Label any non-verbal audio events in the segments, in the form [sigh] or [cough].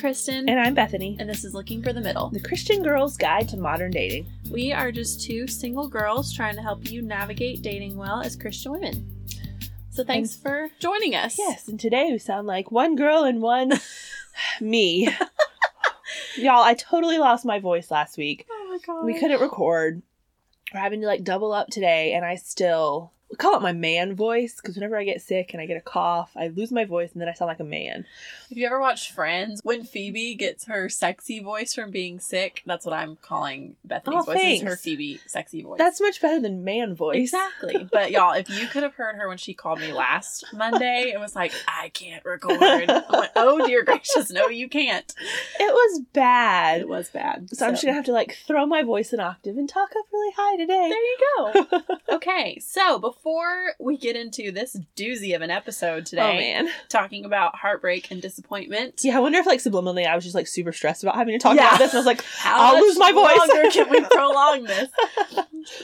Kristen. And I'm Bethany. And this is Looking for the Middle. The Christian Girl's Guide to Modern Dating. We are just two single girls trying to help you navigate dating well as Christian women. So thanks and, for joining us. Yes, and today we sound like one girl and one [laughs] me. Y'all, I totally lost my voice last week. Oh my god. We couldn't record. We're having to like double up today, and I still call it my man voice because whenever I get sick and I get a cough, I lose my voice and then I sound like a man. Have you ever watched Friends? When Phoebe gets her sexy voice from being sick, that's what I'm calling Bethany's oh, voice. Thanks. Is her Phoebe sexy voice. That's much better than man voice. Exactly. [laughs] But y'all, if you could have heard her when she called me last Monday, and was like, I can't record. [laughs] I went, oh dear gracious, no, you can't. It was bad. It was bad. So, so I'm just gonna have to like throw my voice an octave and talk up really high today. There you go. [laughs] okay, so before we get into this doozy of an episode today, oh man, talking about heartbreak and disappointment. Yeah, I wonder if like subliminally I was just like super stressed about having to talk yeah. about this, and I was like, [laughs] How I'll lose my voice. longer can we [laughs] prolong this?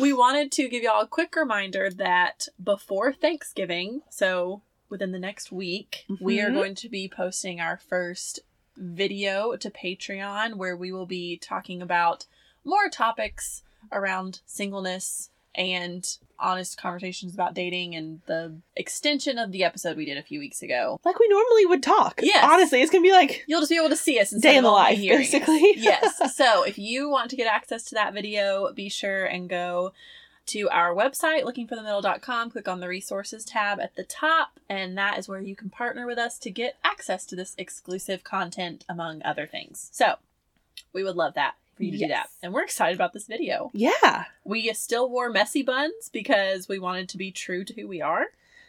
we wanted to give y'all a quick reminder that before Thanksgiving, so within the next week, mm-hmm. we are mm-hmm. going to be posting our first video to Patreon where we will be talking about more topics around singleness and honest conversations about dating and the extension of the episode we did a few weeks ago. Like we normally would talk. Yes. Honestly, it's gonna be like you'll just be able to see us day in the life, basically. yes. [laughs] So if you want to get access to that video, be sure and go to our website, lookingforthemiddle.com, click on the resources tab at the top, and that is where you can partner with us to get access to this exclusive content, among other things. So we would love that for you to yes. do that. And we're excited about this video. Yeah. We still wore messy buns because we wanted to be true to who we are.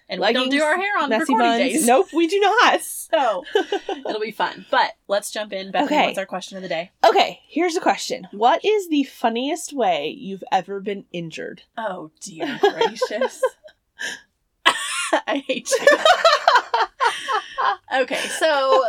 And Leggings, we don't do our hair on messy recording buns. days. Nope, we do not. [laughs] so [laughs] it'll be fun. But let's jump in. Bethany, okay. what's our question of the day? Okay, here's a question. What is the funniest way you've ever been injured? Oh dear [laughs] gracious. I hate you. okay, so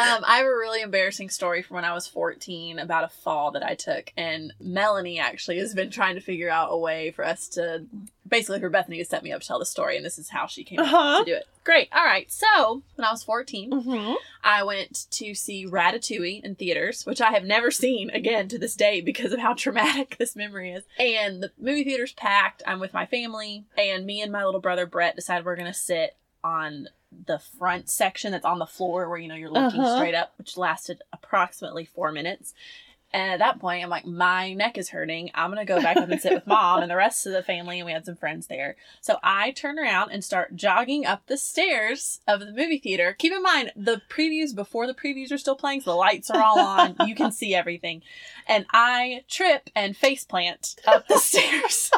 um, I have a really embarrassing story from when I was 14 about a fall that I took. And Melanie actually has been trying to figure out a way for us to basically for Bethany to set me up to tell the story. And this is how she came uh-huh. to do it. Great. All right. So when I was 14, mm-hmm. I went to see Ratatouille in theaters, which I have never seen again to this day because of how traumatic [laughs] this memory is. And the movie theater's packed. I'm with my family. And me and my little brother Brett decided we're going to sit on the front section that's on the floor where you know you're looking uh-huh. straight up, which lasted approximately four minutes. And at that point, I'm like, my neck is hurting. I'm gonna go back up and sit with [laughs] mom and the rest of the family, and we had some friends there. So I turn around and start jogging up the stairs of the movie theater. Keep in mind the previews before the previews are still playing, so the lights are all on. [laughs] you can see everything, and I trip and face plant up the [laughs] stairs.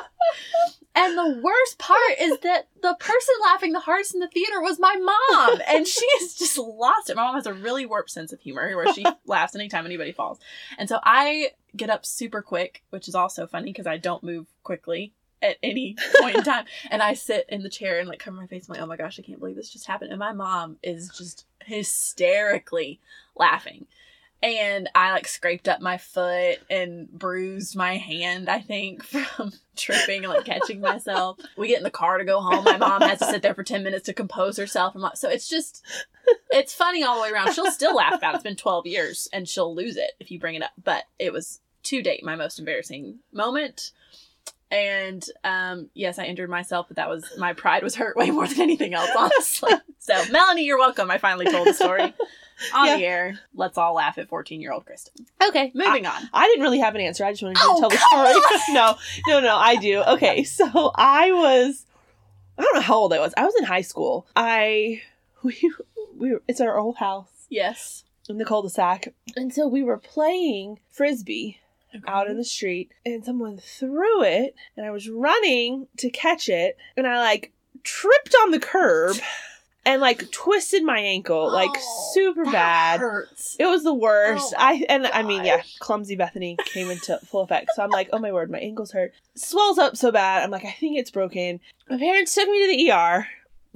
And the worst part is that the person laughing the hardest in the theater was my mom. And she has just lost it. My mom has a really warped sense of humor where she laughs anytime anybody falls. And so I get up super quick, which is also funny because I don't move quickly at any point in time. [laughs] And I sit in the chair and like cover my face. I'm like, oh my gosh, I can't believe this just happened. And my mom is just hysterically laughing and I like scraped up my foot and bruised my hand, I think, [laughs] from tripping and like catching myself. We get in the car to go home. My mom has to sit there for 10 minutes to compose herself. And so it's just, it's funny all the way around. She'll still laugh about it. It's been 12 years and she'll lose it if you bring it up. But it was to date my most embarrassing moment. And um, yes, I injured myself, but that was my pride was hurt way more than anything else, honestly. [laughs] so, Melanie, you're welcome. I finally told the story [laughs] on yeah. the air. Let's all laugh at 14 year old Kristen. Okay, moving I, on. I didn't really have an answer. I just wanted oh, to tell the story. [laughs] no, no, no, I do. Okay, so I was, I don't know how old I was. I was in high school. I, we, we it's our old house. Yes. In the cul de sac. And so we were playing frisbee. Okay. out in the street and someone threw it and I was running to catch it and I like tripped on the curb [sighs] and like twisted my ankle like oh, super bad. Hurts. It was the worst. Oh I and gosh. I mean yeah, clumsy Bethany came into full effect. So I'm like, oh my word, my ankle's hurt. Swells up so bad. I'm like, I think it's broken. My parents took me to the ER,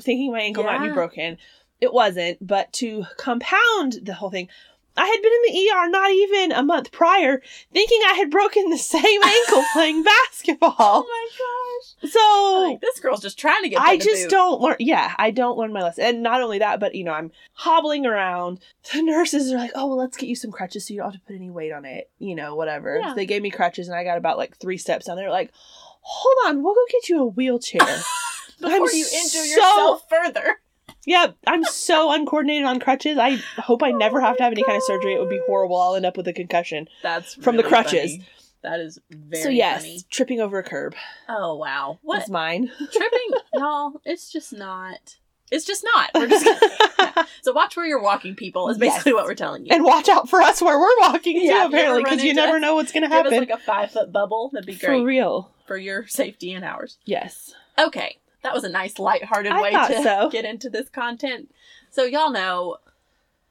thinking my ankle yeah. might be broken. It wasn't, but to compound the whole thing, I had been in the ER not even a month prior, thinking I had broken the same ankle [laughs] playing basketball. Oh my gosh! So Like, this girl's just trying to get. I just Boot. don't learn. Yeah, I don't learn my lesson. And not only that, but you know, I'm hobbling around. The nurses are like, "Oh, well, let's get you some crutches so you don't have to put any weight on it." You know, whatever. Yeah. So they gave me crutches, and I got about like three steps down They're Like, hold on, we'll go get you a wheelchair. [laughs] before I'm you injure so- yourself further. Yeah, I'm so uncoordinated on crutches. I hope I never have to have any kind of surgery. It would be horrible. I'll end up with a concussion. That's From the crutches. funny. That is very so yes, funny. tripping over a curb Oh wow, what was mine. [laughs] tripping, y'all? It's just not. It's just not. We're just gonna, [laughs] so watch where you're walking, people. Is basically Yes. what we're telling you. and watch out for us where we're walking Yeah, too, apparently, because you never us, know what's going to Give us happen. like a five foot bubble. That'd be great for real. for your safety and ours. Yes. Okay, that was a nice lighthearted I way to so. [laughs] get into this content. So y'all know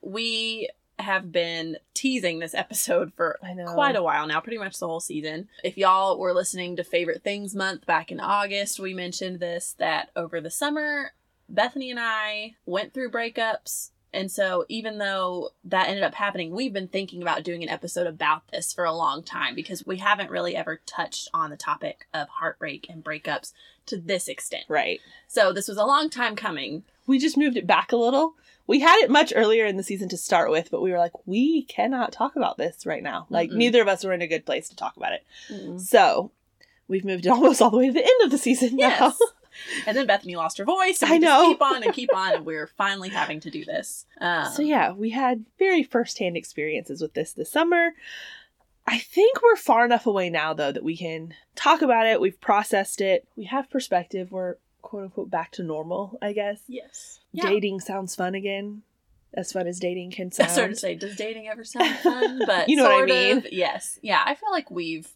we have been teasing this episode for quite a while now, pretty much the whole season. If y'all were listening to Favorite Things Month back in August, we mentioned this that over the summer, Bethany and I went through breakups. And so, even though that ended up happening, we've been thinking about doing an episode about this for a long time because we haven't really ever touched on the topic of heartbreak and breakups to this extent. Right. So, this was a long time coming. We just moved it back a little. We had it much earlier in the season to start with, but we were like, we cannot talk about this right now. Like, Mm-mm. neither of us were in a good place to talk about it. So, we've moved it [laughs] almost all the way to the end of the season now. [laughs] And then Bethany lost her voice. And I we just know. keep on and keep on, and we're finally having to do this. Um, So yeah, we had very first-hand experiences with this this summer. I think we're far enough away now though that we can talk about it. We've processed it. We have perspective. We're quote unquote back to normal, I guess. Yes. Yeah. Dating sounds fun again. As fun as dating can sound. [laughs] I started to say, does dating ever sound fun? [laughs] But You know what I mean. Of, yes. Yeah. I feel like we've.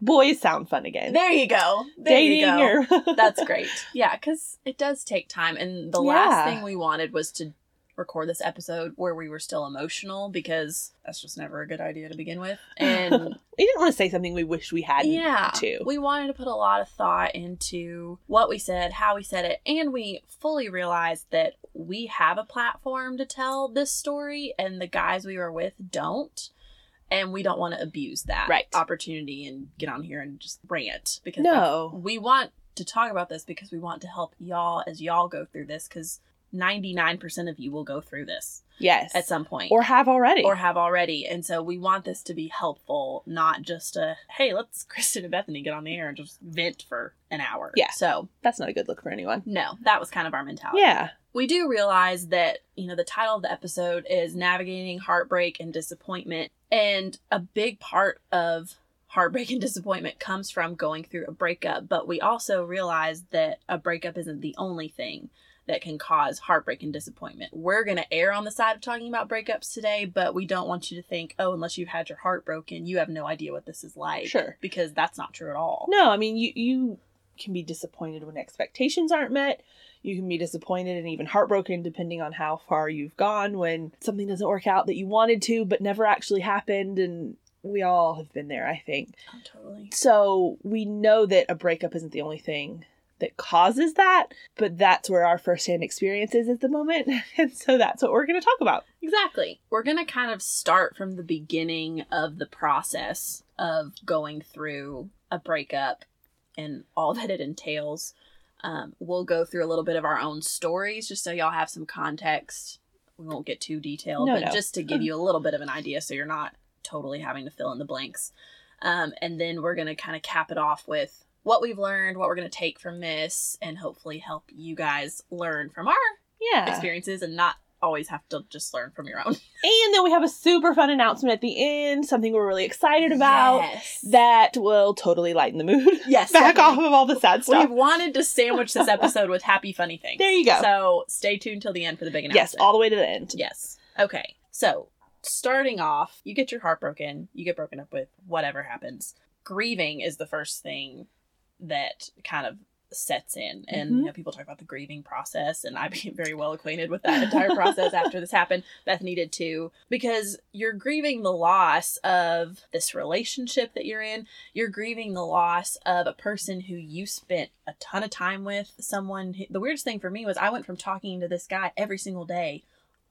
Boys sound fun again. There you go. There dating you go. or [laughs] That's great. Yeah, because it does take time. And the Yeah. last thing we wanted was to record this episode where we were still emotional because that's just never a good idea to begin with. [laughs] And we didn't want to say something we wish we hadn't. yeah, to. we wanted to put a lot of thought into what we said, how we said it, and we fully realized that we have a platform to tell this story, and the guys we were with don't. And we don't want to abuse that Right. opportunity and get on here and just rant because No. we want to talk about this because we want to help y'all as y'all go through this because 99% of you will go through this Yes. at some point or have already. or have already. And so we want this to be helpful, not just a, hey, let's [laughs] Kristen and Bethany get on the air and just vent for an hour. Yeah. So, That's not a good look for anyone. no, that was kind of our mentality. Yeah. We do realize that, you know, the title of the episode is Navigating Heartbreak and Disappointment. And a big part of heartbreak [laughs] and disappointment comes from going through a breakup. But we also realize that a breakup isn't the only thing that can cause heartbreak and disappointment. We're going to err on the side of talking about breakups today, but we don't want you to think, oh, unless you've had your heart broken, you have no idea what this is like. Sure. Because that's not true at all. No, I mean you you can be disappointed when expectations aren't met. You can be disappointed and even heartbroken depending on how far you've gone when something doesn't work out that you wanted to but never actually happened and we all have been there, I think. Oh, totally. So, we know that a breakup isn't the only thing that causes that, but that's where our firsthand experience is at the moment. [laughs] And so that's what we're going to talk about. Exactly. We're going to kind of start from the beginning of the process of going through a breakup and all that it entails. Um, we'll go through a little bit of our own stories just so y'all have some context. We won't get too detailed, No, but no. just to give you a little bit of an idea so you're not totally having to fill in the blanks. Um, and then we're going to kind of cap it off with what we've learned, what we're going to take from this, and hopefully help you guys learn from our Yeah. experiences and not always have to just learn from your own. [laughs] And then we have a super fun announcement at the end, something we're really excited about. Yes. that will totally lighten the mood. yes. [laughs] Back definitely. off of all the sad stuff. We've wanted to sandwich this episode with happy, funny things. There you go. So stay tuned till the end for the big announcement. yes, all the way to the end. Yes. Okay. So starting off, you get your heart broken, you get broken up with, whatever happens. Grieving is the first thing that kind of sets in. And Mhm. you know, people talk about the grieving process, and I became [laughs] very well acquainted with that entire process after this happened. Bethany did too, because you're grieving the loss of this relationship that you're in. You're grieving the loss of a person who you spent a ton of time with. Someone. Who, the weirdest thing for me was I went from talking to this guy every single day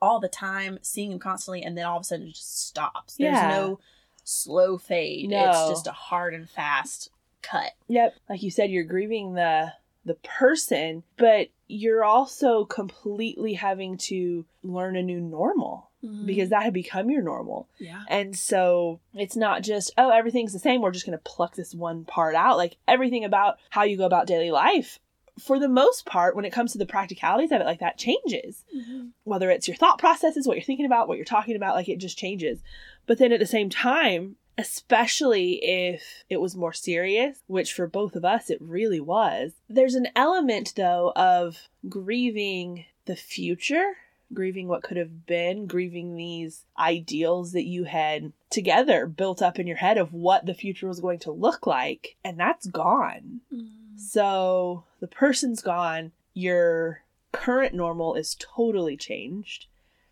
all the time, seeing him constantly, and then all of a sudden it just stops. There's Yeah. no slow fade. No. It's just a hard and fast cut. Yep. Like you said, you're grieving the the person, but you're also completely having to learn a new normal mm-hmm. because that had become your normal. yeah. And so it's not just, oh, everything's the same. We're just going to pluck this one part out. Like everything about how you go about daily life, for the most part, when it comes to the practicalities of it, like that changes. Mm-hmm. Whether it's your thought processes, what you're thinking about, what you're talking about, like it just changes. But then at the same time, especially if it was more serious, which for both of us it really was, there's an element though of grieving the future grieving what could have been, grieving these ideals that you had together built up in your head of what the future was going to look like. And that's gone. Mm. So the person's gone. Your current normal is totally changed.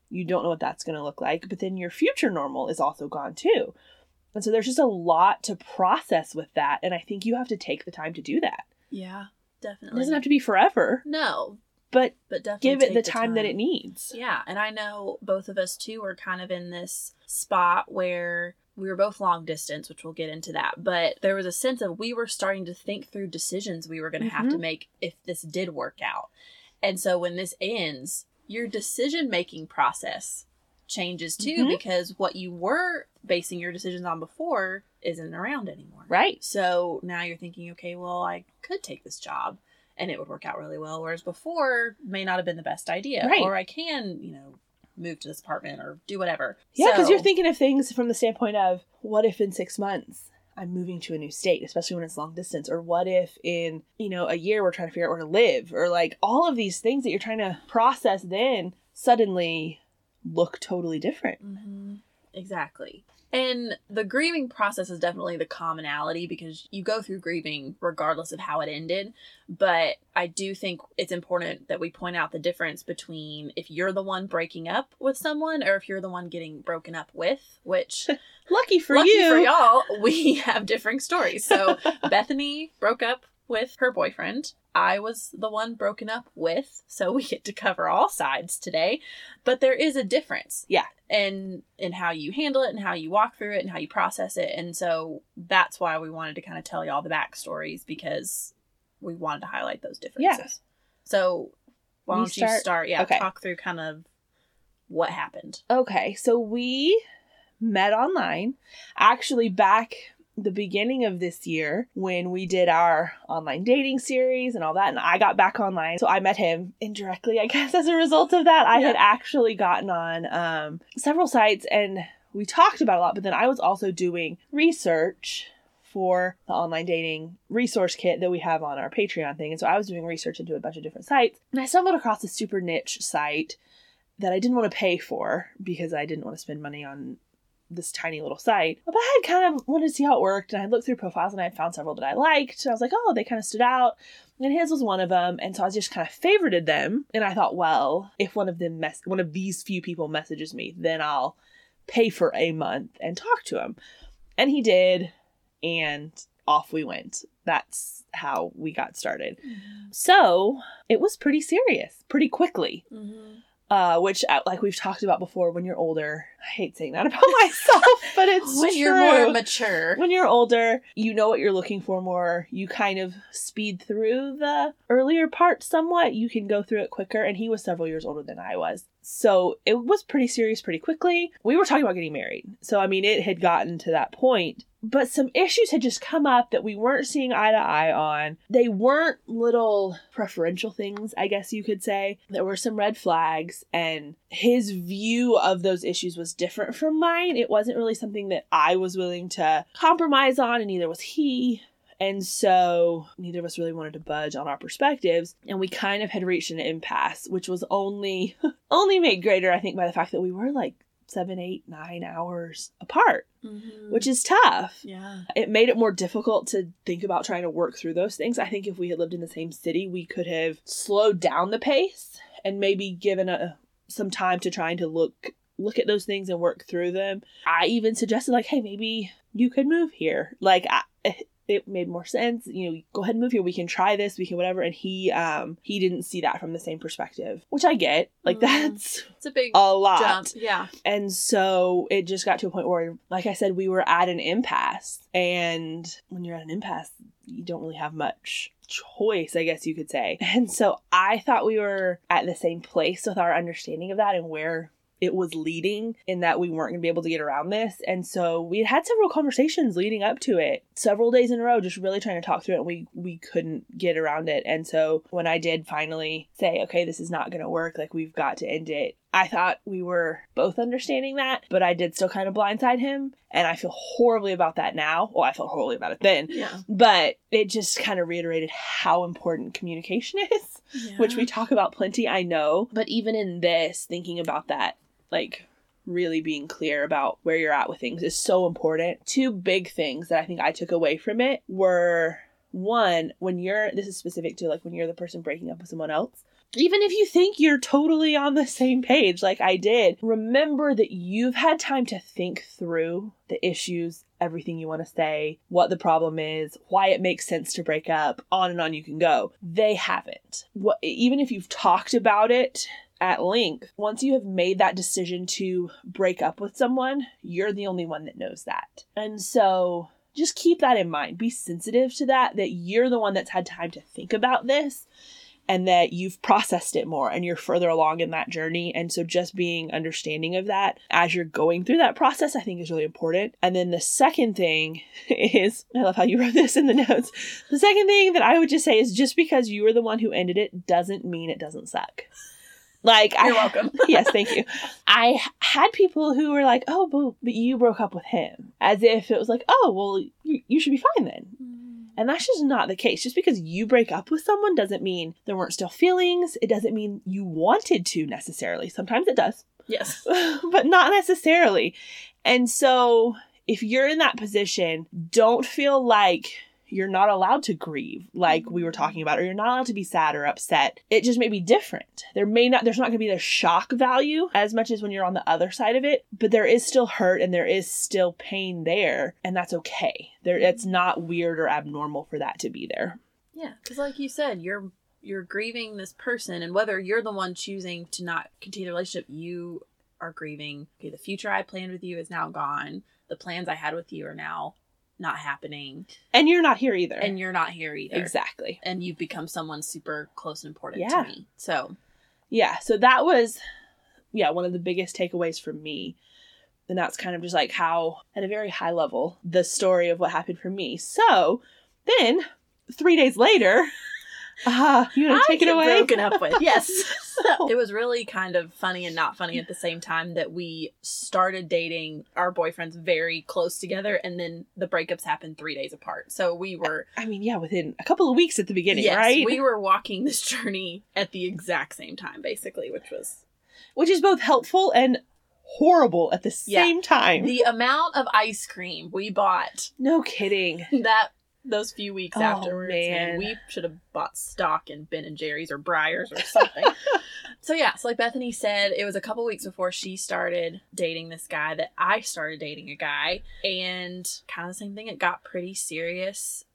You don't know what that's going to look like. But then your future normal is also gone too. And so there's just a lot to process with that. And I think you have to take the time to do that. Yeah, definitely. It doesn't have to be forever, no, but but definitely give it take the time, that it needs. Yeah, and I know both of us too are kind of in this spot where we were both long distance, which we'll get into that. But there was a sense of we were starting to think through decisions we were going to have to mm-hmm. make if this did work out. And so when this ends, your decision making process changes too Mhm. because what you were basing your decisions on before isn't around anymore. Right. So now you're thinking, okay, well, I could take this job and it would work out really well. Whereas before may not have been the best idea. Right. Or I can, you know, move to this apartment or do whatever. Yeah, because So- you're thinking of things from the standpoint of what if in six months I'm moving to a new state, especially when it's long distance, or what if in you know a year we're trying to figure out where to live, or like all of these things that you're trying to process then suddenly look totally different. Mhm. Exactly. And the grieving process is definitely the commonality because you go through grieving regardless of how it ended. But I do think it's important that we point out the difference between if you're the one breaking up with someone or if you're the one getting broken up with, which [laughs] Lucky for lucky you, for y'all, we [laughs] have differing stories. So [laughs] Bethany broke up with her boyfriend. I was the one broken up with, so we get to cover all sides today. But there is a difference. Yeah. And in how you handle it and how you walk through it and how you process it. And so that's why we wanted to kind of tell y'all the backstories because we wanted to highlight those differences. Yeah. So why You don't you start? start? Yeah, Okay. talk through kind of what happened. Okay, so we met online actually back the beginning of this year when we did our online dating series and all that and I got back online. So I met him indirectly, I [laughs] guess as a result of that. I had actually gotten on um several sites and we talked about a lot, but then I was also doing research for the online dating resource kit that we have on our Patreon thing. And so I was doing research into a bunch of different sites. And I stumbled across a super niche site that I didn't want to pay for because I didn't want to spend money on this tiny little site. But I had kind of wanted to see how it worked, and I looked through profiles and I had found several that I liked. And I was like, oh, they kind of stood out. And his was one of them, and so I just kind of favorited them. And I thought, well, if one of them mess, one of these few people messages me, then I'll pay for a month and talk to him. And he did, and off we went. That's how we got started. So it was pretty serious, pretty quickly Mm-hmm. Uh, which uh, like we've talked about before when you're older i hate saying that about [laughs] myself but it's when true. you're more mature. when you're older you know what you're looking for more. You kind of speed through the earlier part somewhat. You can go through it quicker and he was several years older than i was so it was pretty serious pretty quickly we were talking about getting married so i mean it had gotten to that point but some issues had just come up that we weren't seeing eye to eye on. They weren't little preferential things, I guess you could say. There were some red flags, and his view of those issues was different from mine. It wasn't really something that I was willing to compromise on, and neither was he. And so neither of us really wanted to budge on our perspectives, and we kind of had reached an impasse, which was only [laughs] only made greater, I think, by the fact that we were like seven, eight, nine hours apart, Mm-hmm. which is tough yeah. it made it more difficult to think about trying to work through those things. I think if we had lived in the same city, we could have slowed down the pace and maybe given a, some time to trying to look look at those things and work through them. I even suggested like, hey, maybe you could move here. Like I, it made more sense. You know, go ahead and move here. We can try this. We can whatever. And he um he didn't see that from the same perspective, which I get. Like Mm. that's It's a big a lot. jump. Yeah. And so it just got to a point where, like I said, we were at an impasse. And when you're at an impasse, you don't really have much choice, I guess you could say. [laughs] And so I thought we were at the same place with our understanding of that and where it was leading in that we weren't going to be able to get around this. And so we had several conversations leading up to it, several days in a row, just really trying to talk through it. And we, we couldn't get around it. And so when I did finally say, okay, this is not going to work, like we've got to end it, I thought we were both understanding that, but I did still kind of blindside him. And I feel horribly about that now. Well, I felt horribly about it then. Yeah. But it just kind of reiterated how important communication is which we talk about plenty, I know. But even in this, thinking about that, like really being clear about where you're at with things is so important. Two big things that I think I took away from it were one, when you're, this is specific to like when you're the person breaking up with someone else. Even if you think you're totally on the same page, like I did, remember that you've had time to think through the issues, everything you want to say, what the problem is, why it makes sense to break up, on and on you can go. They haven't. What, even if you've talked about it at length, once you have made that decision to break up with someone, you're the only one that knows that. And so just keep that in mind. Be sensitive to that, that you're the one that's had time to think about this and that you've processed it more and you're further along in that journey. And so just being understanding of that as you're going through that process, I think is really important. And then the second thing [laughs] is, I love how you wrote this in the notes. The second thing that I would just say is just because you were the one who ended it doesn't mean it doesn't suck. Like You're I, welcome. [laughs] yes, thank you. I had people who were like, "Oh, but, but you broke up with him," as if it was like, "Oh, well, you, you should be fine then." Mm. And that's just not the case. Just because you break up with someone doesn't mean there weren't still feelings. It doesn't mean you wanted to necessarily. Sometimes it does, Yes. [laughs] but not necessarily. And so, if you're in that position, don't feel like you're not allowed to grieve like we were mm-hmm. talking about or you're not allowed to be sad or upset. It just may be different. There may not there's not going to be the shock value as much as when you're on the other side of it but there is still hurt and there is still pain there and that's okay. There it's mm-hmm. not weird or abnormal for that to be there. Yeah, because like you said, you're you're grieving this person, and whether you're the one choosing to not continue the relationship, you are grieving. Okay, the future I planned with you is now gone. The plans I had with you are now not happening, and you're not here either and you're not here either. exactly And you've become someone super close and important Yeah. to me. So yeah so that was yeah one of the biggest takeaways for me and that's kind of just like how at a very high level the story of what happened for me so then three days later [laughs] uh you want to take it away broken up with. Yes. [laughs] So, it was really kind of funny and not funny at the same time that we started dating our boyfriends very close together, and then the breakups happened three days apart. So we were i mean yeah within a couple of weeks at the beginning yes, right we were walking this journey at the exact same time, basically, which was which is both helpful and horrible at the Yeah. same time the amount of ice cream we bought no kidding [laughs] that those few weeks Oh, afterwards. man. we should have bought stock in Ben and Jerry's or Breyers or something. [laughs] so yeah, so like Bethany said, it was a couple weeks before she started dating this guy that I started dating a guy, and kind of the same thing. It got pretty serious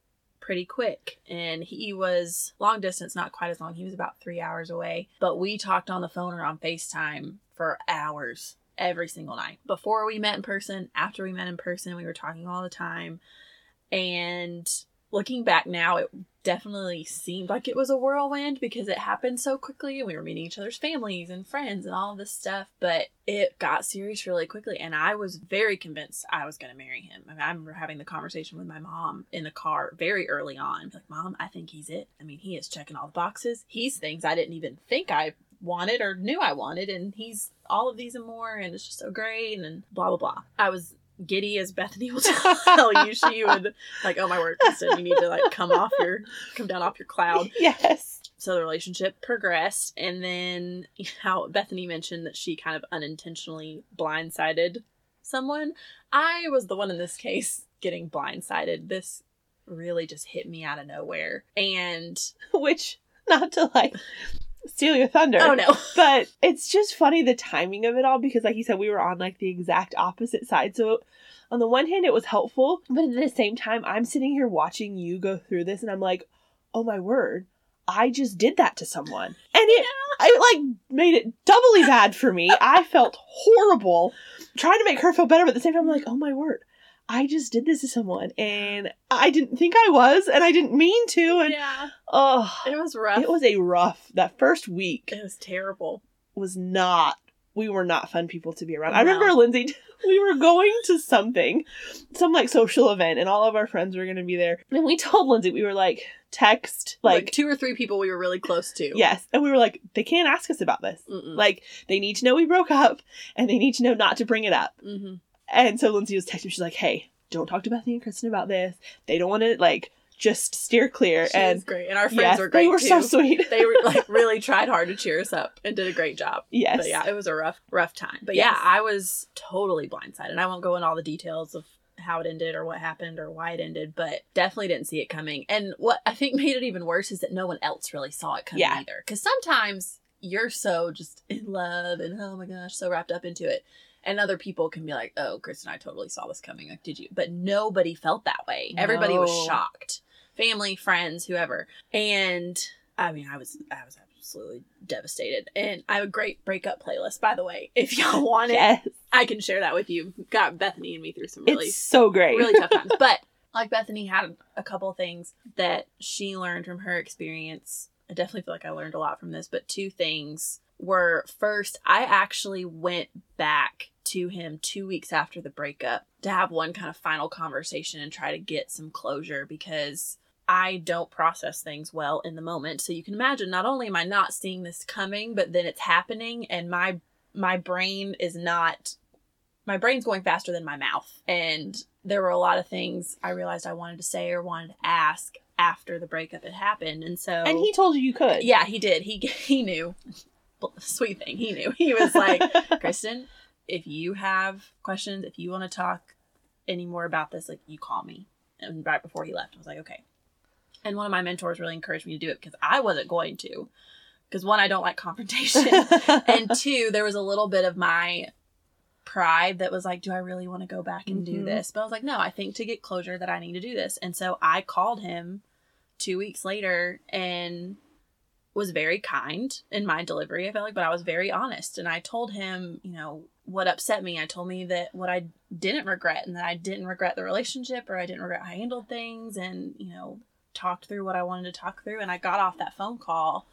pretty quick and he was long distance not quite as long he was about three hours away but we talked on the phone or on facetime for hours every single night before we met in person after we met in person we were talking all the time and looking back now, it definitely seemed like it was a whirlwind because it happened so quickly and we were meeting each other's families and friends and all this stuff. But it got serious really quickly. And I was very convinced I was going to marry him. I, mean, I remember having the conversation with my mom in the car very early on. Like, Mom, I think he's it. I mean, he is checking all the boxes. He's things I didn't even think I wanted or knew I wanted. And he's all of these and more. And it's just so great. And blah, blah, blah. I was giddy as Bethany will tell you. She would like, oh my word, Kristen, you need to like come off your come down off your cloud. yes So the relationship progressed, and then how Bethany mentioned that she kind of unintentionally blindsided someone. I was the one in this case getting blindsided. This really just hit me out of nowhere, and [laughs] which not to like steal your thunder. Oh no, [laughs] but it's just funny the timing of it all because like you said we were on like the exact opposite side. So on the one hand, it was helpful, but at the same time, I'm sitting here watching you go through this, and I'm like, oh my word, I just did that to someone, and it, [laughs] I like made it doubly bad for me. I felt horrible trying to make her feel better, but at the same time, I'm like, oh my word. I just did this to someone and I didn't think I was and I didn't mean to and Yeah. oh It was rough. it was a rough that first week It was terrible. was not we were not fun people to be around. I remember Lindsay [laughs] we were going to something some like social event and all of our friends were going to be there. And we told Lindsay we were like text Like, like, two or three people we were really close to. yes and we were like they can't ask us about this. Mm-mm. Like they need to know we broke up and they need to know not to bring it up. hmm And so Lindsay was texting she's like, "Hey, don't talk to Bethany and Kristen about this. They don't want to like just steer clear." She was and great, and our friends yes, were great they were too. so sweet. they were like [laughs] really tried hard to cheer us up and did a great job. yes. But yeah, it was a rough, rough time. But Yes. yeah, I was totally blindsided. And I won't go into all the details of how it ended or what happened or why it ended, but definitely didn't see it coming. And what I think made it even worse is that no one else really saw it coming Yeah. either. Because sometimes you're so just in love and oh my gosh, so wrapped up into it. And other people can be like, oh, Chris and I totally saw this coming. Like, did you? But nobody felt that way. Everybody was shocked. Family, friends, whoever. And I mean, I was, I was absolutely devastated. And I have a great breakup playlist, by the way. If y'all [laughs] want it, Yes. I can share that with you. Got Bethany and me through some really, It's so great. really tough times. [laughs] But like Bethany had a couple things that she learned from her experience. I definitely feel like I learned a lot from this, but two things were first, I actually went back to him two weeks after the breakup to have one kind of final conversation and try to get some closure because I don't process things well in the moment. So you can imagine not only am I not seeing this coming, but then it's happening and my my brain is not my brain's going faster than my mouth. And there were a lot of things I realized I wanted to say or wanted to ask after the breakup had happened. And so And he told you you could. yeah, he did. He [laughs] he knew. Sweet thing. He knew. He was like, [laughs] Kristen, if you have questions, if you want to talk any more about this, like you call me. And right before he left, I was like, okay. And one of my mentors really encouraged me to do it because I wasn't going to. Because one, I don't like confrontation. [laughs] and two, there was a little bit of my pride that was like, do I really want to go back and do Mhm. this? But I was like, no, I think to get closure that I need to do this. And so I called him two weeks later and was very kind in my delivery, I felt like, but I was very honest. And I told him, you know, what upset me. I told me that what I didn't regret and that I didn't regret the relationship or I didn't regret how I handled things and, you know, talked through what I wanted to talk through. And I got off that phone call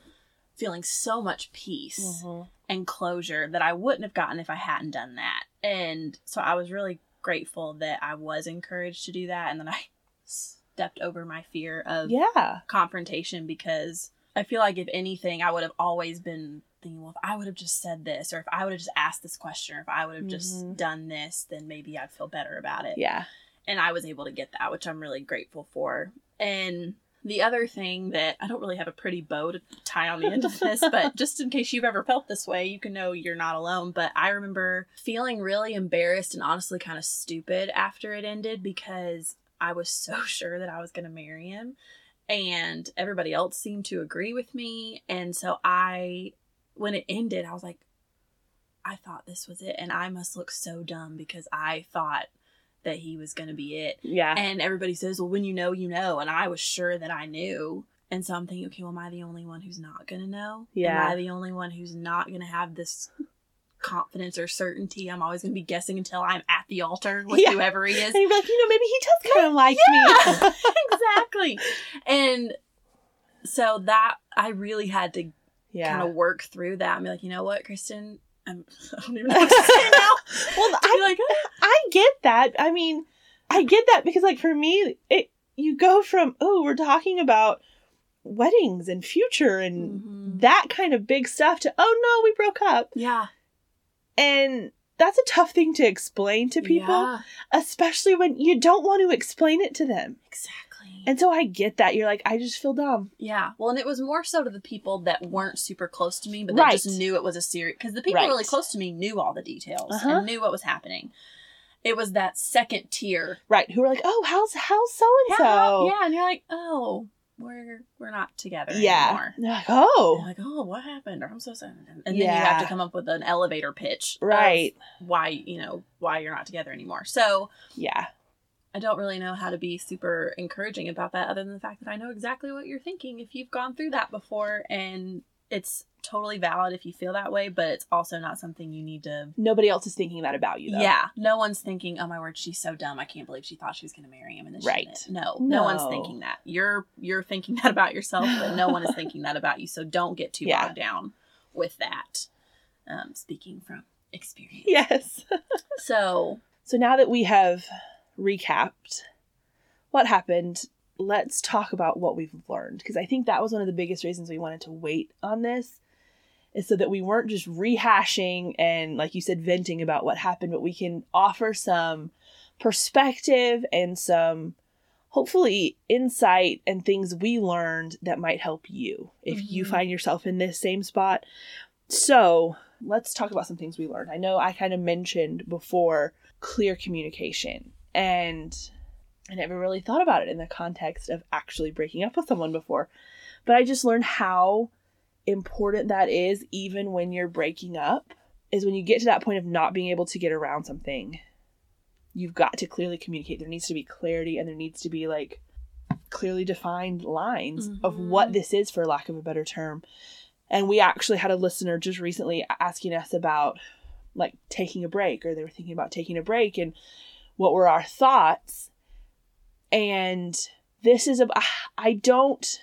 feeling so much peace Mhm. and closure that I wouldn't have gotten if I hadn't done that. And so I was really grateful that I was encouraged to do that and then I [laughs] stepped over my fear of Yeah. confrontation because I feel like if anything, I would have always been thinking, well, if I would have just said this, or if I would have just asked this question, or if I would have just Mhm. done this, then maybe I'd feel better about it. Yeah. And I was able to get that, which I'm really grateful for. And the other thing that I don't really have a pretty bow to tie on the end of [laughs] this, but just in case you've ever felt this way, you can know you're not alone. But I remember feeling really embarrassed and honestly kind of stupid after it ended because I was so [laughs] sure that I was going to marry him. And everybody else seemed to agree with me. And so I, when it ended, I was like, I thought this was it. And I must look so dumb because I thought that he was going to be it. Yeah. And everybody says, well, when you know, you know. And I was sure that I knew. And so I'm thinking, okay, well, am I the only one who's not going to know? Yeah. Am I the only one who's not going to have this confidence or certainty? I'm always going to be guessing until I'm at the altar with Yeah. whoever he is. and you'd be like, you know, maybe he does kind of like Yeah. me. [laughs] exactly. And so that I really had to yeah. kind of work through that and be like, you know what, Kristen? I'm, [laughs] I don't even know what to say [laughs] now. well, I like, "Ah." I get that. I mean, I get that because like for me, it you go from oh, we're talking about weddings and future and Mhm. that kind of big stuff to oh no, we broke up. yeah, And that's a tough thing to explain to people, Yeah, especially when you don't want to explain it to them. exactly. And so I get that. You're like, I just feel dumb. Yeah, well, and it was more so to the people that weren't super close to me, but that Right. just knew it was a serious. Because the people Right. really close to me knew all the details Uh-huh. and knew what was happening. It was that second tier. Right. Who were like, oh, how's how's so and so? yeah, and you're like, oh, we're we're not together yeah. anymore. Like, oh, like, oh, what happened? Or I'm so sad. And then you have to come up with an elevator pitch, right. Why you know why you're not together anymore. So Yeah. I don't really know how to be super encouraging about that, other than the fact that I know exactly what you're thinking if you've gone through that before, and it's totally valid if you feel that way, but it's also not something you need to. Nobody else is thinking that about you, though. Yeah, no one's thinking, "Oh my word, she's so dumb. I can't believe she thought she was going to marry him." And then she Right. didn't." No, no, one's thinking that. You're you're thinking that about yourself, but no one is thinking that about you. So don't get too [laughs] Yeah. bogged down with that. Um, speaking from experience. Yes. [laughs] So So now that we have recapped what happened, let's talk about what we've learned. Because I think that was one of the biggest reasons we wanted to wait on this, is so that we weren't just rehashing and, like you said, venting about what happened, but we can offer some perspective and some hopefully insight and things we learned that might help you if you Mhm. find yourself in this same spot. So let's talk about some things we learned. I know I kind of mentioned before clear communication, and I never really thought about it in the context of actually breaking up with someone before. But I just learned how important that is, even when you're breaking up, is when you get to that point of not being able to get around something. You've got to clearly communicate. There needs to be clarity, and there needs to be like clearly defined lines of Mhm. what this is, for lack of a better term. And we actually had a listener just recently asking us about like taking a break, or they were thinking about taking a break, and what were our thoughts. And this is a, I don't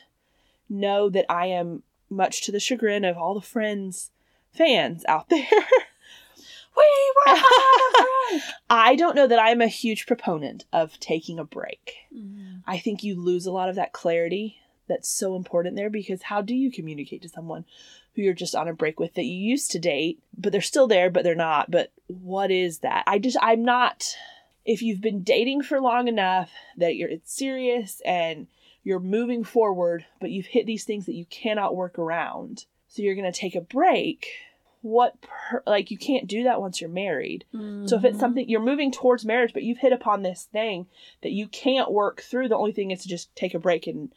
know that I am much to the chagrin of all the friends, fans out [laughs] there. we were [laughs] I don't know that I'm a huge proponent of taking a break. Mm-hmm. I think you lose a lot of that clarity that's so important there because how do you communicate to someone who you're just on a break with that you used to date, but they're still there, but they're not? But what is that? I just, I'm not. If you've been dating for long enough that you're it's serious and you're moving forward, but you've hit these things that you cannot work around, so you're gonna take a break. What, per, like, you can't do that once you're married. So if it's something you're moving towards marriage, but you've hit upon this thing that you can't work through, the only thing is to just take a break and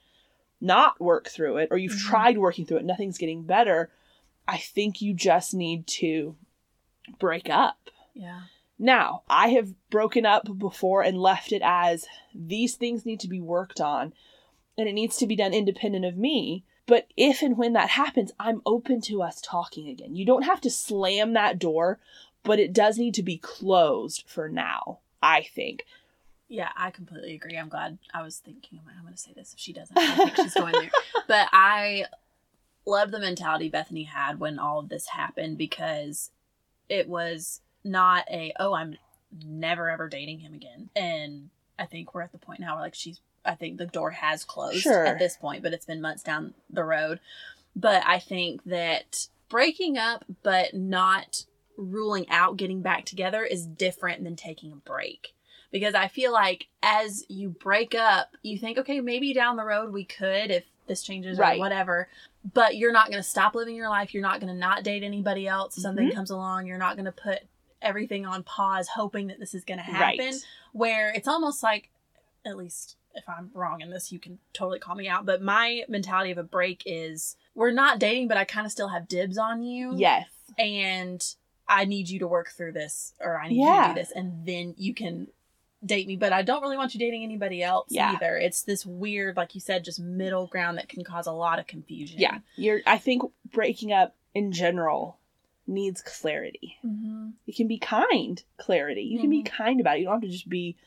not work through it, or you've Mhm. tried working through it, nothing's getting better. I think you just need to break up. yeah, Now, I have broken up before and left it as these things need to be worked on and it needs to be done independent of me. But if and when that happens, I'm open to us talking again. You don't have to slam that door, but it does need to be closed for now, I think. yeah, I completely agree. I'm glad. I was thinking, I'm going to say this if she doesn't. I think she's going there, [laughs] but I love the mentality Bethany had when all of this happened because it was not a oh I'm never ever dating him again, and I think we're at the point now where like she's. I think the door has closed Sure. at this point, but it's been months down the road. But I think that breaking up, but not ruling out getting back together is different than taking a break. Because I feel like as you break up, you think, okay, maybe down the road we could if this changes Right. or whatever. But you're not going to stop living your life. You're not going to not date anybody else. Something Mhm. comes along. You're not going to put everything on pause hoping that this is going to happen. Right. Where it's almost like, at least if I'm wrong in this, you can totally call me out. But my mentality of a break is we're not dating, but I kind of still have dibs on you. Yes. And I need you to work through this, or I need you to do this, and then you can date me. But I don't really want you dating anybody else Yeah. either. It's this weird, like you said, just middle ground that can cause a lot of confusion. Yeah. You're I think breaking up in general needs clarity. Mm-hmm. It can be kind clarity. You can be Mhm. kind about it. You don't have to just be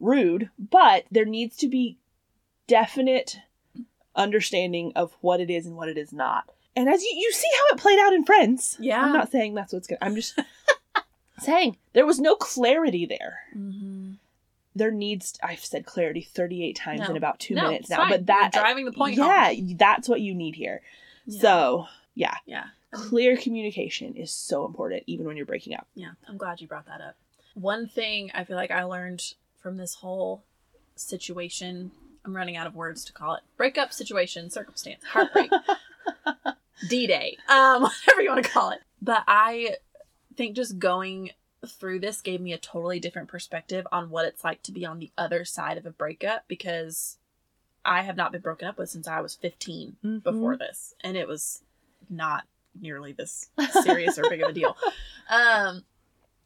rude, but there needs to be definite understanding of what it is and what it is not. And as you, you see how it played out in Friends. Yeah. I'm not saying that's what's good. I'm just [laughs] saying there was no clarity there. Mm-hmm. There needs I've said clarity 38 times No. in about 2 No, minutes now, fine. but that You're driving the point Yeah, home. that's what you need here. Yeah. So, yeah, yeah. clear communication is so important even when you're breaking up. Yeah, I'm glad you brought that up. One thing I feel like I learned from this whole situation, I'm running out of words to call it breakup situation, circumstance, heartbreak, [laughs] D Day, um, [laughs] whatever you want to call it. But I think just going through this gave me a totally different perspective on what it's like to be on the other side of a breakup because I have not been broken up with since I was 15 Mhm. before this, and it was not nearly this serious or big of a deal. [laughs] Um,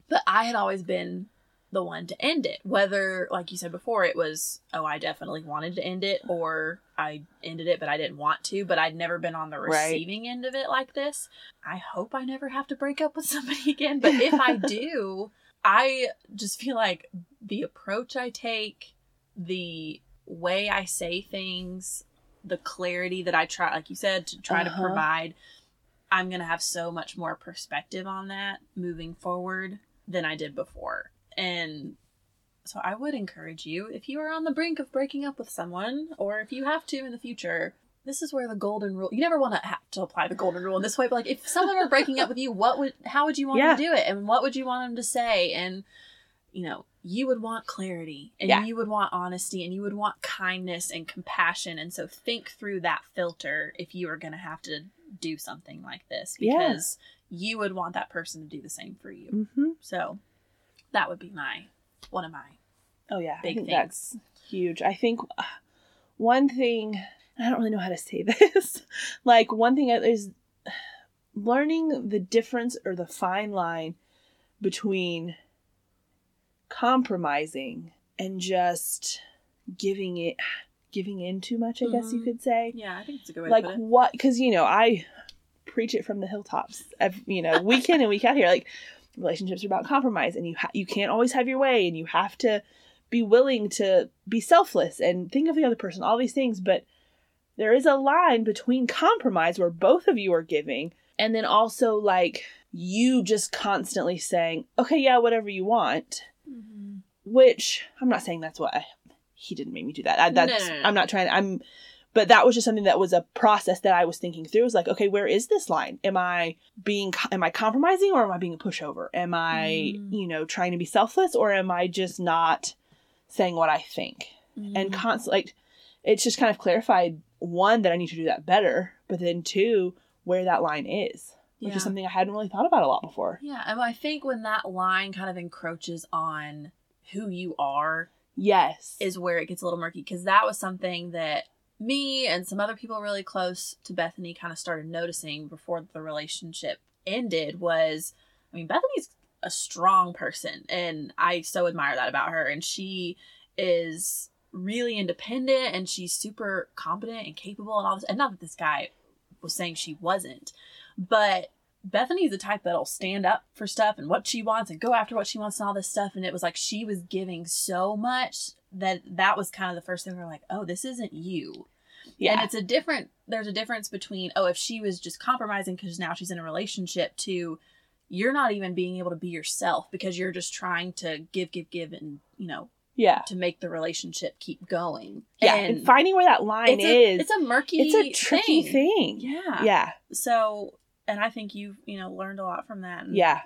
but I had always been the one to end it, whether, like you said before, it was, oh, I definitely wanted to end it, or I ended it, but I didn't want to, but I'd never been on the Right. receiving end of it like this. I hope I never have to break up with [laughs] somebody again, but if I [laughs] do, I just feel like the approach I take, the way I say things, the clarity that I try, like you said, to try to Uh-huh. provide, I'm going to have so much more perspective on that moving forward than I did before. And so I would encourage you, if you are on the brink of breaking up with someone, or if you have to in the future, this is where the golden rule. You never want to have to apply the golden rule in this way, but like if someone were breaking up with you, what would, how would you want Yeah. them to do it, and what would you want them to say, and you know, you would want clarity, and Yeah. you would want honesty, and you would want kindness and compassion, and so think through that filter if you are going to have to do something like this, Yeah. because you would want that person to do the same for you. hmm So that would be my one of my Oh yeah, I big think things. that's huge. I think uh, one thing I don't really know how to say [laughs] this. like one thing is learning the difference or the fine line between compromising and just giving it giving in too much, I guess you Mhm. could say. yeah. I think it's a good way like to put it. what because you know i preach it from the hilltops you know week in and week out here like relationships are about compromise and you ha- you can't always have your way and you have to be willing to be selfless and think of the other person all these things but there is a line between compromise where both of you are giving and then also like you just constantly saying okay yeah whatever you want Mm-hmm. which I'm not saying that's what I, he didn't make me do that. I, No, that's no, no. I'm not trying. I'm, but that was just something that was a process that I was thinking through. It was like, okay, where is this line? Am I being am I compromising or am I being a pushover? Am I Mm. you know trying to be selfless or am I just not saying what I think? Mm-hmm. And constantly, like, it's just kind of clarified one that I need to do that better, but then two where that line is, which Yeah. is something I hadn't really thought about a lot before. Yeah, and I think when that line kind of encroaches on who you are Yes. is where it gets a little murky because that was something that me and some other people really close to Bethany kind of started noticing before the relationship ended was I mean Bethany's a strong person and I so admire that about her and she is really independent and she's super competent and capable and all this and not that this guy was saying she wasn't but Bethany's the type that'll stand up for stuff and what she wants and go after what she wants and all this stuff. And it was like she was giving so much that that was kind of the first thing we are like, oh, this isn't you. yeah. And it's a different, there's a difference between, oh, if she was just compromising because now she's in a relationship to you're not even being able to be yourself because you're just trying to give, give, give and, you know, yeah. to make the relationship keep going. Yeah. And And, finding where that line it's a, is. it's a murky it's a tricky thing. Yeah. Yeah. So, and I think you've, you know, learned a lot from that. And Yeah.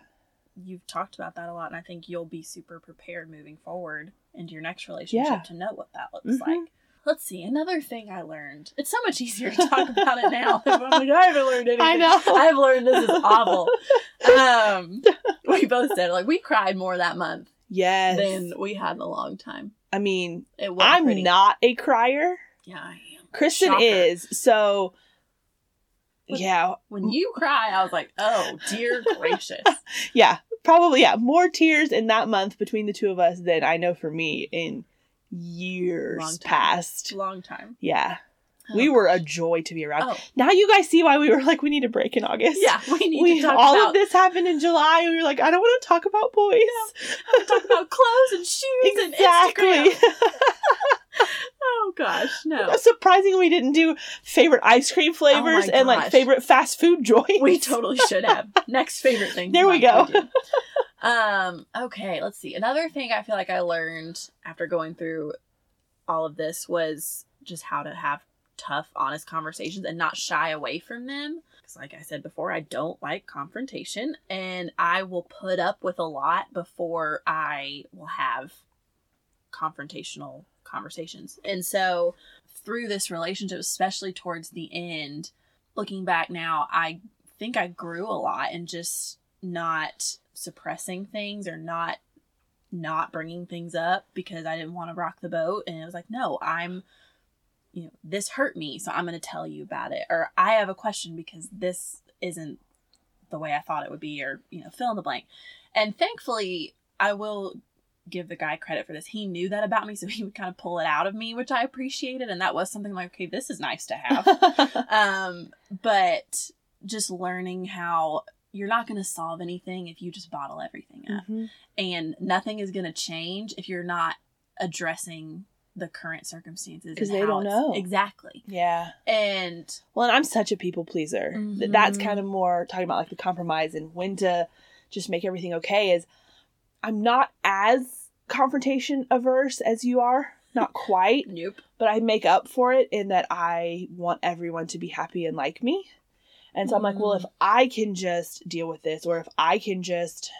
you've talked about that a lot and i think you'll be super prepared moving forward into your next relationship Yeah. to know what that looks Mhm. like let's see another thing i learned it's so much easier to talk about it now [laughs] i'm like i haven't learned anything I know. i've learned this is awful [laughs] um [laughs] we both said like we cried more that month Yes. than we had in a long time I mean, it was I'm pretty. not a crier. yeah i am Kristen Shocker. is. So, But- yeah. when you cry i was like oh dear [laughs] gracious Yeah. Probably, yeah. More tears in that month between the two of us than I know for me in years Long past. long time Yeah. Oh, we were a joy to be around. oh Now you guys see why we were like, we need a break in August. yeah we need We, to talk all about of this happened in July. and We were like, I don't want to talk about boys. No, talk about clothes and [laughs] shoes and exactly. Instagram. [laughs] [laughs] Oh gosh, no. Surprisingly, we didn't do favorite ice cream flavors and like favorite fast food [laughs] joints. We totally should have. Next favorite thing. There we go. Um, okay, let's see. Another thing I feel like I learned after going through all of this was just how to have tough, honest conversations and not shy away from them. Because, like I said before, I don't like confrontation and I will put up with a lot before I will have confrontational conversations. And so, through this relationship, especially towards the end, looking back now, I think I grew a lot in just not suppressing things or not not bringing things up because I didn't want to rock the boat and it was like no I'm you know, this hurt me, so I'm going to tell you about it. Or I have a question because this isn't the way I thought it would be, or, you know, fill in the blank. And thankfully, I will give the guy credit for this. He knew that about me, so he would kind of pull it out of me, which I appreciated. And that was something like, okay, this is nice to have. [laughs] um, but just learning how you're not going to solve anything if you just bottle everything up. Mhm. And nothing is going to change if you're not addressing the current circumstances because they don't know. exactly Yeah. and Well, and I'm such a people pleaser. Th That's kind of more talking about like the compromise and when to just make everything okay. Is I'm not as confrontation averse as you are, not [laughs] quite, nope. But I make up for it in that I want everyone to be happy and like me. And so I'm like, well, if mm. I can just deal with this, or if I can just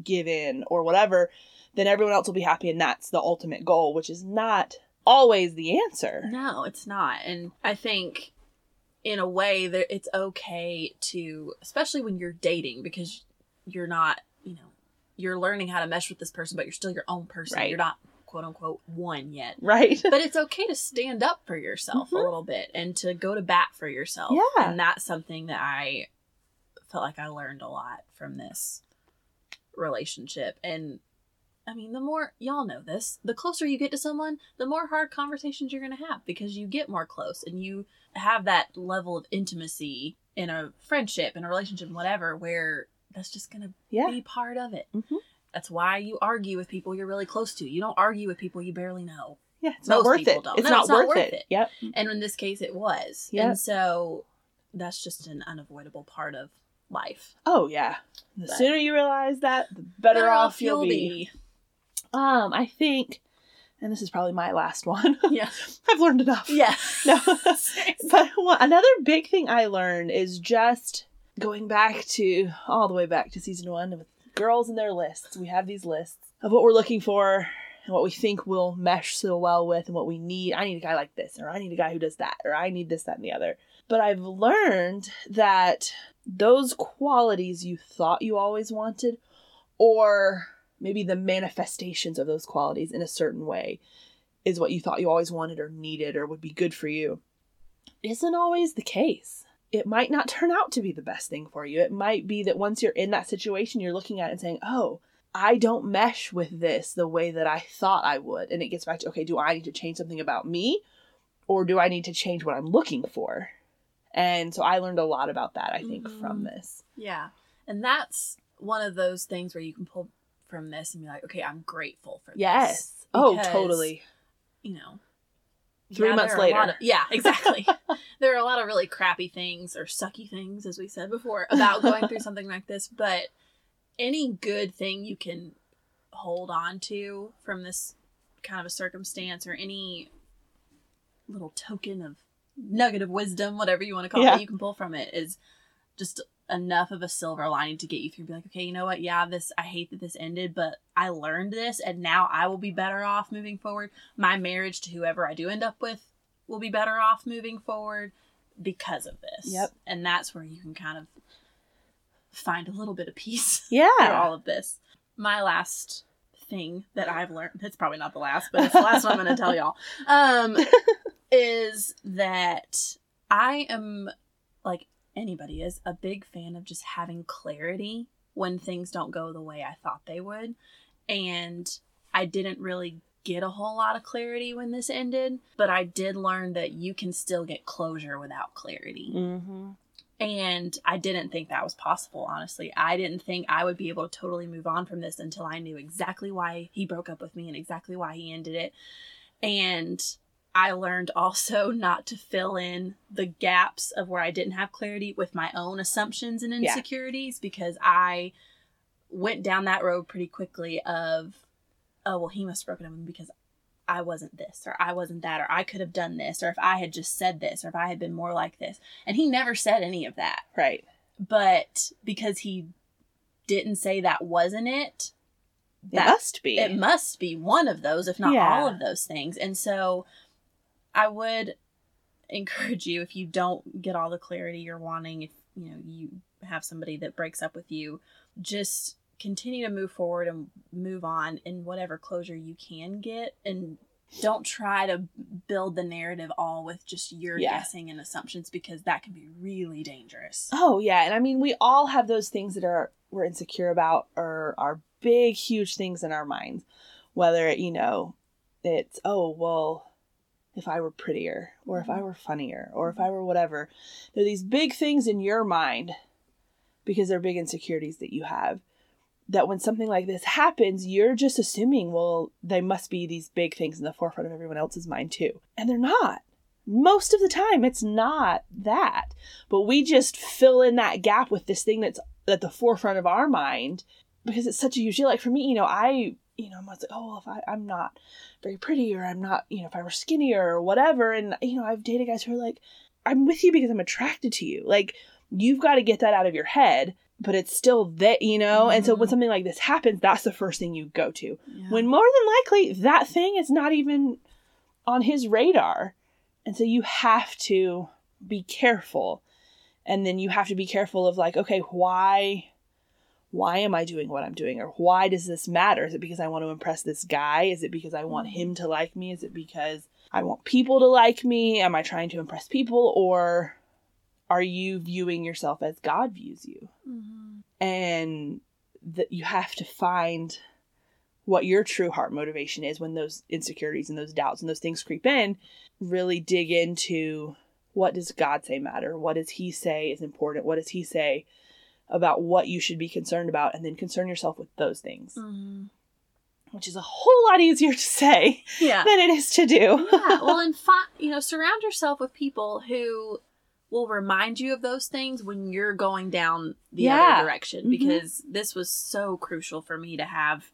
give in, or whatever, then everyone else will be happy, and that's the ultimate goal, which is not always the answer. no it's not. And i think in a way that it's okay to especially when you're dating because you're not you're learning how to mesh with this person but you're still your own person Right. you're not quote unquote one yet Right? but it's okay to stand up for yourself a Mhm. little bit and to go to bat for yourself. Yeah. And that's something that I felt like I learned a lot from this relationship. And I mean, the more y'all know this, the closer you get to someone, the more hard conversations you're going to have because you get more close and you have that level of intimacy in a friendship, in a relationship, whatever, where that's just going to Yeah. be part of it. Mhm. That's why you argue with people you're really close to. You don't argue with people you barely know. Yeah, it's not Most worth people it. don't. It's, No, not, it's not worth worth it. it. Yep. And in this case, it was. Yep. And so that's just an unavoidable part of life. Oh yeah. The But- sooner you realize that, the better, off you'll be. Um, I think, and this is probably my last one. [laughs] Yeah. I've learned enough. Yeah. [laughs] No. [laughs] but one, another big thing I learned is just going back to all the way back to season one with girls and their lists. We have these lists of what we're looking for and what we think will mesh so well with and what we need. I need a guy like this, or I need a guy who does that, or I need this, that, and the other. But I've learned that those qualities you thought you always wanted, or maybe the manifestations of those qualities in a certain way, is what you thought you always wanted or needed or would be good for you, isn't always the case. It might not [laughs] turn out to be the best thing for you. It might be that once you're in that situation, you're looking at it and saying, oh, I don't mesh with this the way that I thought I would. And it gets back to, okay, do I need to change something about me or do I need to change what I'm looking for? And so I learned a lot about that, I think, from Mhm. this. Yeah. And that's one of those things where you can pull from this and be like, okay, I'm grateful for this. Yes. Oh, totally. You know, Three months there are a lot later. of- yeah, exactly. [laughs] there are a lot of really crappy things or sucky things, as we said before, about going through something like this. But any good thing you can hold on to from this kind of a circumstance or any little token of nugget of wisdom, whatever you want to call Yeah. it, you can pull from it is just enough of a silver lining to get you through. Be like, okay, you know what? Yeah, this I hate that this ended, but I learned this, and now I will be better off moving forward. My marriage to whoever I do end up with will be better off moving forward because of this. Yep. And that's where you can kind of find a little bit of peace [laughs] Yeah. through all of this. My last thing that I've learned, it's probably not the last, but it's the last one I'm going to tell y'all, um, [laughs] is that I am, like anybody is, a big fan of just having clarity when things don't go the way I thought they would. And I didn't really get a whole lot of clarity when this ended, but I did learn that you can still get closure without clarity. Mm-hmm. And I didn't think that was possible, honestly. I didn't think I would be able to totally move on from this until I knew exactly why he broke up with me and exactly why he ended it. And I learned also [laughs] not to fill in the gaps of where I didn't have clarity with my own assumptions and Yeah. insecurities because I went down that road pretty quickly of, oh, well, he must have broken up with me because I wasn't this or I wasn't that or I could have done this or if I had just said this or if I had been more like this. And he never said any of that. Right. But because he didn't say that wasn't it, It must be. it must be one of those, if not Yeah. all of those things. And so I would encourage you if you don't get all the clarity you're wanting, if you know you have somebody that breaks up with you, just continue to move forward and move on in whatever closure you can get and don't try to build the narrative all with just your Yeah. guessing and assumptions because that can be really dangerous. Oh yeah, and I mean we all have those things that are we're insecure about or are big huge things in our minds. Whether you know it's oh well if I were prettier or if I mm-hmm. were funnier or if I were whatever. There are these big things in your mind because they're big insecurities that you have. That when something like this happens, you're just assuming, well, they must be these big things in the forefront of everyone else's mind too. And they're not. Most of the time, it's not that but we just fill in that gap with this thing that's at the forefront of our mind because it's such a huge deal. Like for me, you know, I, you know, I'm like, oh, well, if I, I'm not very pretty or I'm not, you know, if I were skinnier or whatever. And, you know, I've dated guys who are like, I'm with you because I'm attracted to you. Like, you've got to get that out of your head, but it's still that, you know? And so when Mhm. something like this happens, that's the first thing you go to. Yeah. When more than likely that thing is not even on his radar. And so you have to be careful. And then you have to be careful of like, okay, why why am I doing what I'm doing? Or why does this matter? Is it because I want to impress this guy? Is it because I want him to like me? Is it because I want people to like me? Am I trying to impress people? Or are you viewing yourself as God views you? Mhm. and that you have to find what your true heart motivation is when those insecurities and those doubts and those things creep in really dig into what does god say matter what does he say is important what does he say about what you should be concerned about and then concern yourself with those things Mhm. which is a whole lot easier to say Yeah. than it is to do yeah. Well, and [laughs] fi- you know, surround yourself with people who will remind you of those things when you're going down the Yeah. other direction. Mhm. Because this was so crucial for me to have.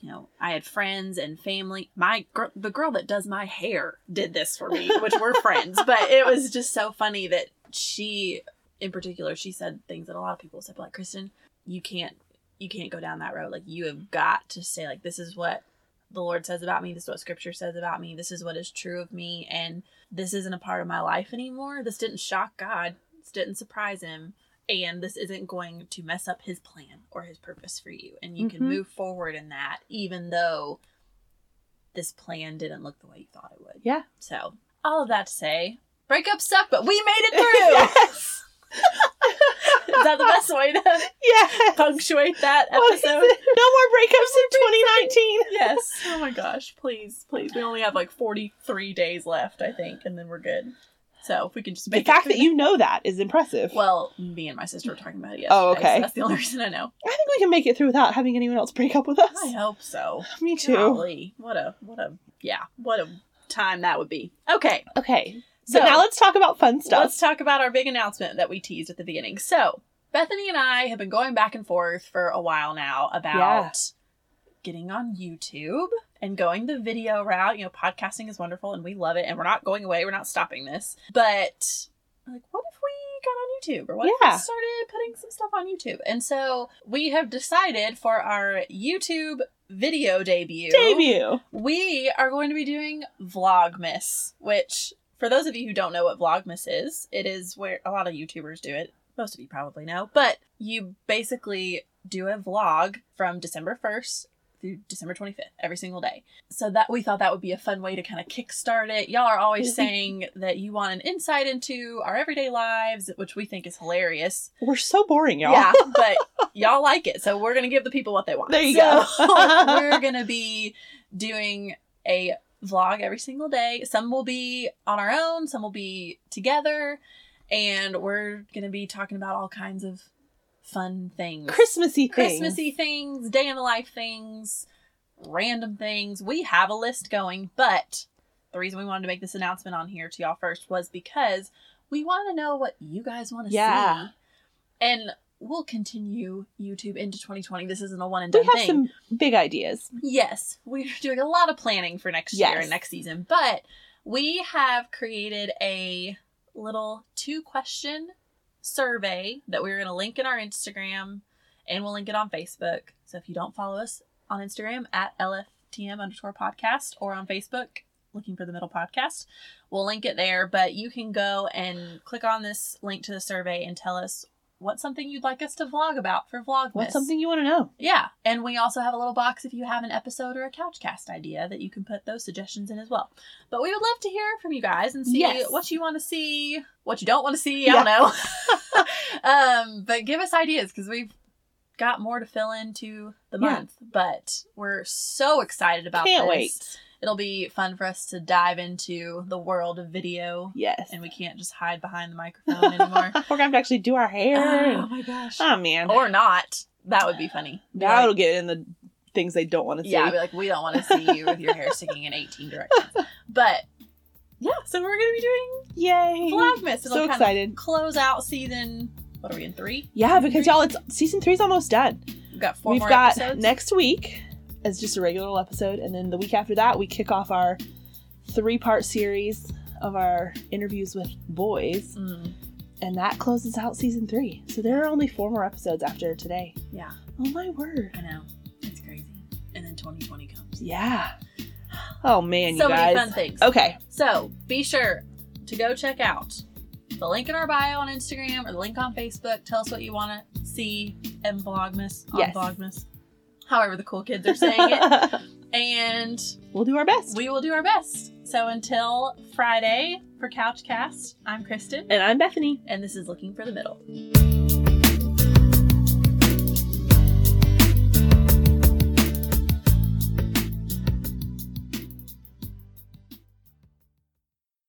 You know, I had friends and family. My gr- the girl that does my hair did this for me, which we're friends. But it was just so funny that she, in particular, she said things that a lot of people said, like Kristen, you can't, you can't go down that road. Like you have got to say, like this is what the Lord says about me. This is what Scripture says about me. This is what is true of me, and this isn't a part of my life anymore. This didn't shock God. This didn't surprise Him, and this isn't going to mess up His plan or His purpose for you. And you Mhm. can move forward in that, even though this plan didn't look the way you thought it would. Yeah. So all of that to say, breakups suck, but we made it [laughs] through. yes is that the best way to yes punctuate that episode? no more breakups in [laughs] 2019 yes. Oh my gosh. Please, please. We only have like 43 days left, I think, and then we're good. So if we can just the fact it that you know that is impressive Well, me and my sister were talking about it oh, yesterday. Oh, okay. so that's the only [laughs] reason I know. I think we can make it through without having anyone else break up with us. I hope so. Me too. Golly. What a, what a, yeah, what a time that would be. Okay. Okay. So now let's talk about fun stuff. Let's talk about our big announcement that we teased at the beginning. So, Bethany and I have been going back and forth for a while now about Yeah. getting on YouTube and going the video route. You know, podcasting is wonderful and we love it, and we're not going away. We're not stopping this. But like, what if we got on YouTube, or what if we started putting some stuff on YouTube? And so we have decided for our YouTube video debut, Debut. we are going to be doing Vlogmas, which, for those of you who don't know what Vlogmas is, it is where a lot of YouTubers do it. Most of you probably know, but you basically do a vlog from December 1st through December 25th every single day. So that we thought that would be a fun way to kind of kickstart it. Y'all are always [laughs] saying that you want an insight into our everyday lives, which we think is hilarious. We're so boring, y'all. Yeah, [laughs] but y'all like it, so we're gonna give the people what they want. There you So, go. [laughs] we're gonna be doing a vlog every single day. Some will be on our own, some will be together, and we're gonna be talking about all kinds of fun things. Christmassy things. Christmassy things, day in the life things, random things. We have a list going, but the reason we wanted to make this announcement on here to y'all first was because we want to know what you guys want to Yeah. see. And we'll continue YouTube into 2020. This isn't a one and done thing. We have thing. some big ideas. Yes, we're doing a lot of planning for next year and next season, but we have created a little two question survey that we're going to link in our Instagram and we'll link it on Facebook. So if you don't follow us on Instagram at LFTM underscore podcast or on Facebook, looking for the middle podcast, we'll link it there. But you can go and click on this link to the survey and tell us what's something you'd like us to vlog about for Vlogmas. What's something you want to know? Yeah, and we also have a little box if you have an episode or a couchcast idea that you can put those suggestions in as well. But we would love to hear from you guys and see Yes. what you want to see, what you don't want to see. I don't know. [laughs] [laughs] um, but give us ideas because we've got more to fill into the Yeah. month. But we're so excited about Can't this. wait. It'll be fun for us to dive into the world of video, Yes. and we can't just hide behind the microphone anymore. [laughs] We're gonna have to actually do our hair. oh my gosh! Oh man. Or not. That would be funny. Be like- it'll get in the things they don't want to see. Yeah, be like, we don't want to see you with your hair sticking in 18 directions. [laughs] But yeah, so we're gonna be doing Yay. Vlogmas. It'll So kind excited. of close out season. What are we in three? Yeah, because y'all, it's season three's almost done. We've got 4 We've got episodes. next week as just a regular episode, and then the week after that we kick off our three-part series of our interviews with boys, Mm, and that closes out season three. So there are only four more episodes after today. yeah, Oh my word! I know. It's crazy. And then 2020 comes. Yeah. Oh man, so you guys. many fun things. Okay. So be sure to go check out the link in our bio on Instagram or the link on Facebook. Tell us what you want to see in Vlogmas on Yes. Vlogmas. However the cool kids are saying it. [laughs] And we'll do our best. we will do our best. So until Friday for Couchcast, I'm Kristen, and I'm Bethany. and this is Looking for the Middle.